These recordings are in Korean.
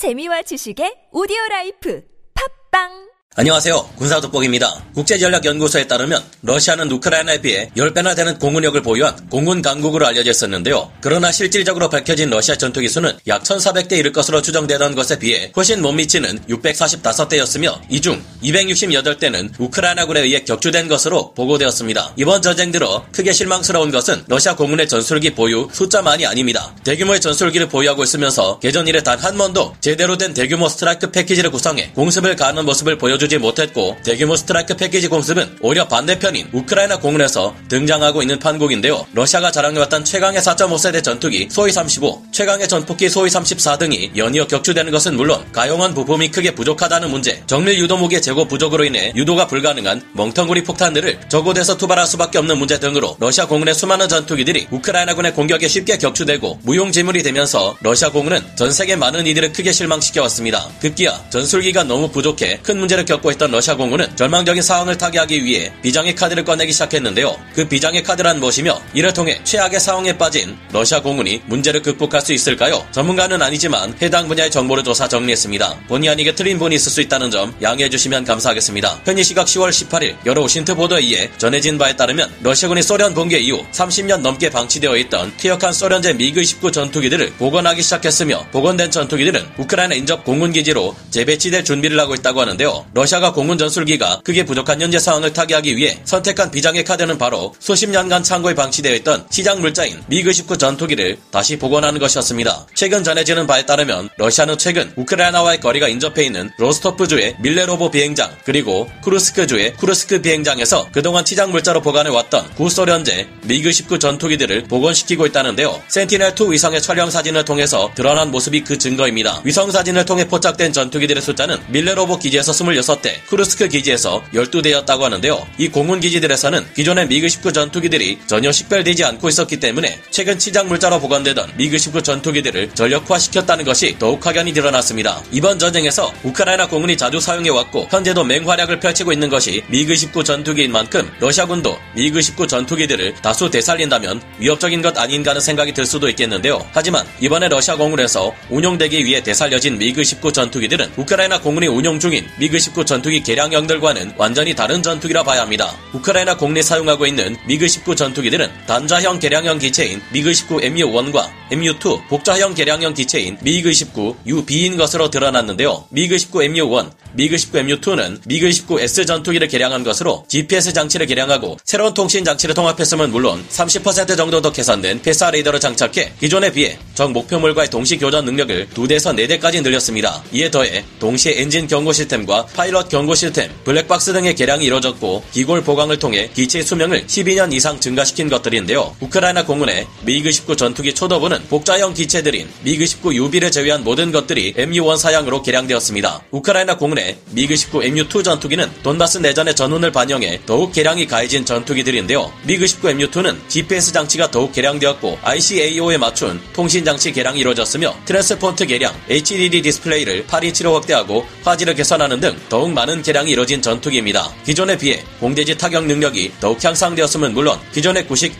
재미와 지식의 오디오 라이프. 팟빵 안녕하세요. 군사돋보기입니다. 국제전략연구소에 따르면 러시아는 우크라이나에 비해 10배나 되는 공군력을 보유한 공군 강국으로 알려져 있었는데요. 그러나 실질적으로 밝혀진 러시아 전투기 수는 약 1400대 이를 것으로 추정되던 것에 비해 훨씬 못 미치는 645대였으며 이 중 268대는 우크라이나군에 의해 격추된 것으로 보고되었습니다. 이번 전쟁 들어 크게 실망스러운 것은 러시아 공군의 전술기 보유 숫자만이 아닙니다. 대규모의 전술기를 보유하고 있으면서 개전 이래 단 한 번도 제대로 된 대규모 strike package를 구성해 공습을 가하는 모습을 보여 주지 못했고 대규모 strike package 공습은 오히려 반대편인 우크라이나 공군에서 등장하고 있는 판국인데요. 러시아가 자랑해왔던 최강의 4.5세대 전투기 소위 35, 최강의 전폭기 소위 34 등이 연이어 격추되는 것은 물론 가용한 부품이 크게 부족하다는 문제, 정밀 유도 무기의 재고 부족으로 인해 유도가 불가능한 멍텅구리 폭탄들을 저곳에서 투발할 수밖에 없는 문제 등으로 러시아 공군의 수많은 전투기들이 우크라이나군의 공격에 쉽게 격추되고 무용지물이 되면서 러시아 공군은 전 세계 많은 이들을 크게 실망시켜왔습니다. 급기야 전술기가 너무 부족해 큰 문제를 겪고 있던 러시아 공군은 절망적인 상황을 타개하기 위해 비장의 카드를 꺼내기 시작했는데요. 그 비장의 카드란 무엇이며 이를 통해 최악의 상황에 빠진 러시아 공군이 문제를 극복할 수 있을까요? 전문가는 아니지만 해당 분야의 정보를 조사 정리했습니다. 본의 아니게 틀린 분이 있을 수 있다는 점 양해해 주시면 감사하겠습니다. 현지 시각 10월 18일 여러 OSINT 보도에 의해 전해진 바에 따르면 러시아군이 소련 붕괴 이후 30년 넘게 방치되어 있던 퇴역한 소련제 미그 19 전투기들을 복원하기 시작했으며 복원된 전투기들은 우크라이나 인접 공군기지로 재배치될 준비를 하고 있다고 하는데요. 러시아가 공군 전술기가 크게 부족한 현재 상황을 타개하기 위해 선택한 비장의 카드는 바로 수십 년간 창고에 방치되어 있던 치장 물자인 미그 19 전투기를 다시 복원하는 것이었습니다. 최근 전해지는 바에 따르면 러시아는 최근 우크라이나와의 거리가 인접해 있는 로스토프주의 밀레로보 비행장 그리고 쿠르스크주의 쿠르스크 비행장에서 그동안 치장 물자로 보관해 왔던 구소련제 미그 19 전투기들을 복원시키고 있다는데요. 센티넬2 위성의 촬영 사진을 통해서 드러난 모습이 그 증거입니다. 위성 사진을 통해 포착된 전투기들의 숫자는 밀레로보 기지에서 26대, 쿠르스크 기지에서 12대였다고 하는데요. 이 공군 기지들에서는 기존의 미그 19 전투기들이 전혀 식별되지 않고 있었기 때문에 최근 치장 물자로 보관되던 미그 19 전투기들을 전력화시켰다는 것이 더욱 확연히 드러났습니다. 이번 전쟁에서 우크라이나 공군이 자주 사용해왔고 현재도 맹활약을 펼치고 있는 것이 미그 19 전투기인 만큼 러시아군도 미그 19 전투기들을 다수 되살린다면 위협적인 것 아닌가 하는 생각이 들 수도 있겠는데요. 하지만 이번에 러시아 공군에서 운용되기 위해 되살려진 미그 19 전투기들은 우크라이나 공군이 운용 중인 미그 19 전투기 개량형들과는 완전히 다른 전투기라 봐야 합니다. 우크라이나 공군이 사용하고 있는 미그 19 전투기들은 단좌형 개량형 기체인 미그 19 MU1과 MU2 복좌형 개량형 기체인 미그 19 UB인 것으로 드러났는데요. 미그 19 MU1, 미그 19 MU2는 미그 19 S 전투기를 개량한 것으로 GPS 장치를 개량하고 새로운 통신 장치를 통합했음은 물론 30% 정도 더 개선된 PESA 레이더를 장착해 기존에 비해 적 목표물과의 동시 교전 능력을 2대에서 4대까지 늘렸습니다. 이에 더해 동시에 엔진 경고 시스템과 파일럿 경고 시스템, 블랙박스 등의 개량이 이뤄졌고 기골 보강을 통해 기체 수명을 12년 이상 증가시킨 것들인데요. 우크라이나 공군의 미그 19 전투기 초도부는 복좌형 기체들인 미그 19 UB를 제외한 모든 것들이 MU1 사양으로 개량되었습니다. 우크라이나 공군의 미그 19 MU2 전투기는 돈바스 내전의 전훈을 반영해 더욱 개량이 가해진 전투기들인데요. 미그 19 MU2는 GPS 장치가 더욱 개량되었고 ICAO에 맞춘 통신 장치 개량이 이루어졌으며 transponder 개량, HDD 디스플레이를 8인치로 확대하고 화질을 개선하는 등 더욱 많은 개량이 이뤄진 전투기입니다. 기존에 비해 공대지 타격 능력이 더욱 향상되었음은 물론 기존의 구식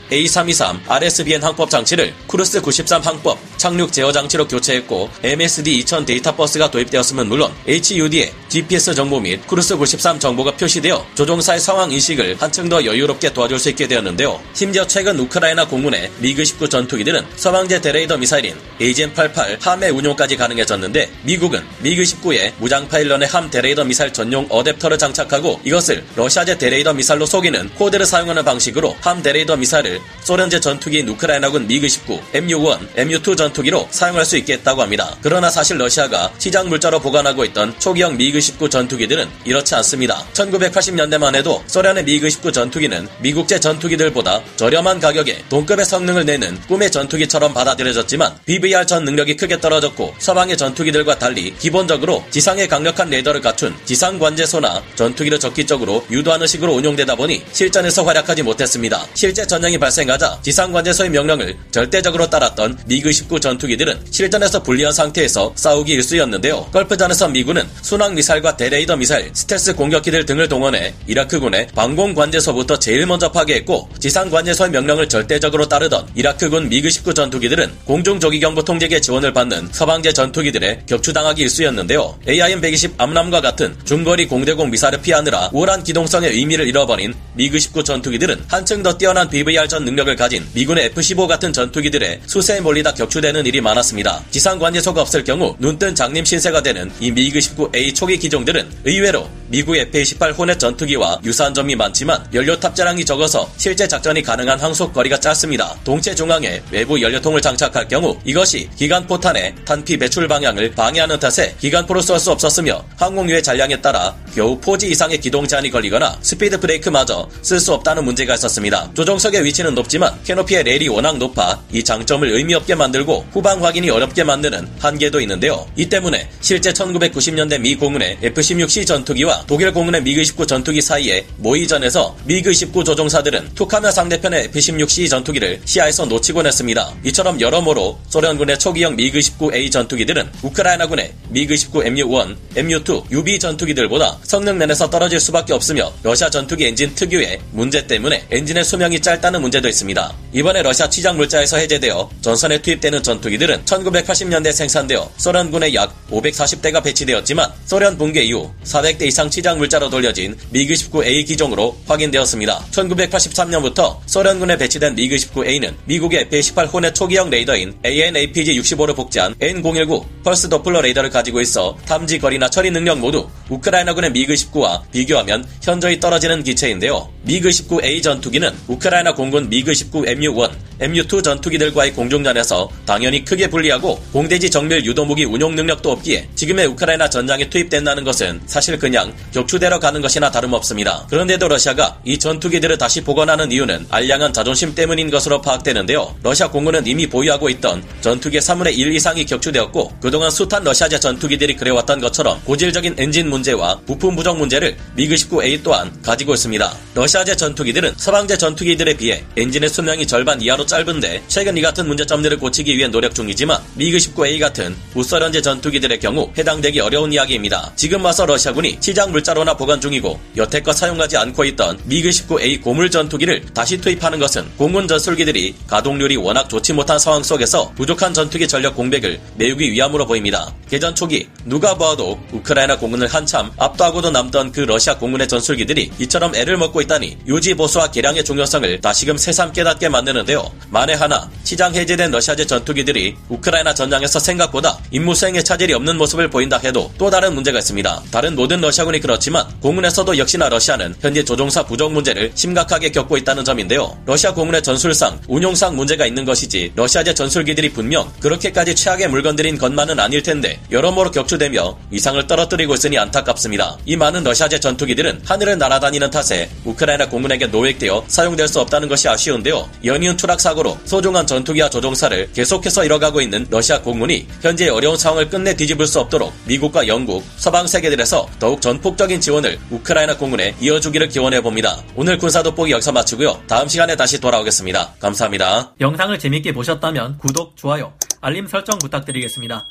A323 RSBN 항법 장치를 쿠르스 93 항법 착륙 제어 장치로 교체했고 MSD 2000 데이터 버스가 도입되었음은 물론 HUD에 GPS 정보 및 쿠르스 93 정보가 표시되어 조종사의 상황 인식을 한층 더 여유롭게 도와줄 수 있게 되었는데요. 심지어 최근 우크라이나 공군의 미그 19 전투기들은 서방제 대레이더 미사일인 AGM-88 함의 운용까지 가능해졌는데 미국은 미그 19에 무장 pylon의 HARM 대레이더 미사일 전용 어댑터를 장착하고 이것을 러시아제 대레이더 미사일로 속이는 코드를 사용하는 방식으로 HARM 대레이더 미사일을 소련제 전투기인 우크라이나군 미그 19, MU-1, MU-2 전 투기로 사용할 수 있게 했다고 합니다. 그러나 사실 러시아가 치장 물자로 보관하고 있던 초기형 미그 19 전투기들은 이렇지 않습니다. 1980년대만 해도 소련의 미그 19 전투기는 미국제 전투기들보다 저렴한 가격에 동급의 성능을 내는 꿈의 전투기처럼 받아들여졌지만 BVR 전 능력이 크게 떨어졌고 서방의 전투기들과 달리 기본적으로 지상에 강력한 레이더를 갖춘 지상 관제소나 전투기를 적기 쪽으로 유도하는 식으로 운용되다 보니 실전에서 활약하지 못했습니다. 실제 전쟁이 발생하자 지상 관제소의 명령을 절대적으로 따랐던 미그 19 전투기들은 실전에서 불리한 상태에서 싸우기 일쑤였는데요. 걸프전에서 미군은 순항 미사일과 대레이더 미사일, 스텔스 공격기들 등을 동원해 이라크군의 방공 관제소부터 제일 먼저 파괴했고 지상 관제소의 명령을 절대적으로 따르던 이라크군 미그 19 전투기들은 공중 조기경보 통제기 지원을 받는 서방제 전투기들에 격추당하기 일쑤였는데요. AIM-120 암람과 같은 중거리 공대공 미사일을 피하느라 우월한 기동성의 의미를 잃어버린 미그 19 전투기들은 한층 더 뛰어난 BVR 전 능력을 가진 미군의 F-15 같은 전투기들의 수세에 몰리다 격추 되는 일이 많았습니다. 지상 관제소가 없을 경우 눈뜬 장님 신세가 되는 이 미그 19A 초기 기종들은 의외로 미국 F-18 호넷 전투기와 유사한 점이 많지만 연료 탑재량이 적어서 실제 작전이 가능한 항속 거리가 짧습니다. 동체 중앙에 외부 연료통을 장착할 경우 이것이 기관 포탄의 탄피 배출 방향을 방해하는 탓에 기관포로 쏠 수 없었으며 항공유의 잔량에 따라 겨우 4G 이상의 기동 제한이 걸리거나 speed brake마저 쓸 수 없다는 문제가 있었습니다. 조종석의 위치는 높지만 캐노피의 레일이 워낙 높아 이 장점을 의미 없게 만들고 후방 확인이 어렵게 만드는 한계도 있는데요. 이 때문에 실제 1990년대 미 공군의 F-16C 전투기와 독일 공군의 미그-19 전투기 사이에 모의전에서 미그-19 조종사들은 툭하면 상대편의 F-16C 전투기를 시야에서 놓치곤 했습니다. 이처럼 여러모로 소련군의 초기형 미그-19A 전투기들은 우크라이나군의 미그-19 MU-1, MU-2, UB 전투기들보다 성능 면에서 떨어질 수밖에 없으며 러시아 전투기 엔진 특유의 문제 때문에 엔진의 수명이 짧다는 문제도 있습니다. 이번에 러시아 치장 물자에서 해제되어 전선에 투입되는 전투기들은 1980년대 생산되어 소련군에 약 540대가 배치되었지만 소련 붕괴 이후 400대 이상 치장 물자로 돌려진 미그-19A 기종으로 확인되었습니다. 1983년부터 소련군에 배치된 미그-19A는 미국의 F-18 호넷 초기형 레이더인 AN/APG-65를 복제한 N019 펄스 도플러 레이더를 가지고 있어 탐지 거리나 처리 능력 모두 우크라이나군의 미그-19와 비교하면 현저히 떨어지는 기체인데요. 미그-19A 전투기는 우크라이나 공군 미그-19 MU-1, MU-2 전투기들과의 공중전에서 당연히 크게 불리하고 공대지 정밀 유도무기 운용 능력도 없기에 지금의 우크라이나 전장에 투입된다는 것은 사실 그냥 격추대로 가는 것이나 다름없습니다. 그런데도 러시아가 이 전투기들을 다시 복원하는 이유는 알량한 자존심 때문인 것으로 파악되는데요. 러시아 공군은 이미 보유하고 있던 전투기의 3분의 1 이상이 격추되었고 그동안 숱한 러시아제 전투기들이 그래왔던 것처럼 고질적인 엔진 문제 와 부품 부족 문제를 미그-19A 또한 가지고 있습니다. 러시아제 전투기들은 서방제 전투기들에 비해 엔진의 수명이 절반 이하로 짧은데 최근 이 같은 문제점들을 고치기 위해 노력 중이지만 미그-19A 같은 우서련제 전투기들의 경우 해당되기 어려운 이야기입니다. 지금 와서 러시아군이 시장 물자로나 보관 중이고 여태껏 사용하지 않고 있던 미그-19A 고물 전투기를 다시 투입하는 것은 공군 전술기들이 가동률이 워낙 좋지 못한 상황 속에서 부족한 전투기 전력 공백을 메우기 위함으로 보입니다. 개전 초기 누가 보아도 우크라이나 공군을 한참 압도하고도 남던 그 러시아 공군의 전술기들이 이처럼 애를 먹고 있다니 유지 보수와 개량의 중요성을 다시금 새삼 깨닫게 만드는데요. 만에 하나 시장 해제된 러시아제 전투기들이 우크라이나 전장에서 생각보다 임무 수행에 차질이 없는 모습을 보인다 해도 또 다른 문제가 있습니다. 다른 모든 러시아군이 그렇지만 공군에서도 역시나 러시아는 현재 조종사 부족 문제를 심각하게 겪고 있다는 점인데요. 러시아 공군의 전술상 운용상 문제가 있는 것이지 러시아제 전술기들이 분명 그렇게까지 최악의 물건들인 것만은 아닐 텐데 여러모로 격추되며 이상을 떨어뜨리고 있으니 안타깝습니다. 이 많은 러시아제 전투기들은 하늘을 날아다니는 탓에 우크라이나 공군에게 노획되어 사용될 수 없다는 것이 아쉬운데요. 연이은 추락 사고로 소중한 전투기와 조종사를 계속해서 잃어가고 있는 러시아 공군이 현재 어려운 상황을 끝내 뒤집을 수 없도록 미국과 영국, 서방 세계들에서 더욱 전폭적인 지원을 우크라이나 공군에 이어주기를 기원해 봅니다. 오늘 군사 돋보기 여기서 마치고요. 다음 시간에 다시 돌아오겠습니다. 감사합니다. 영상을 재밌게 보셨다면 구독, 좋아요, 알림 설정 부탁드리겠습니다.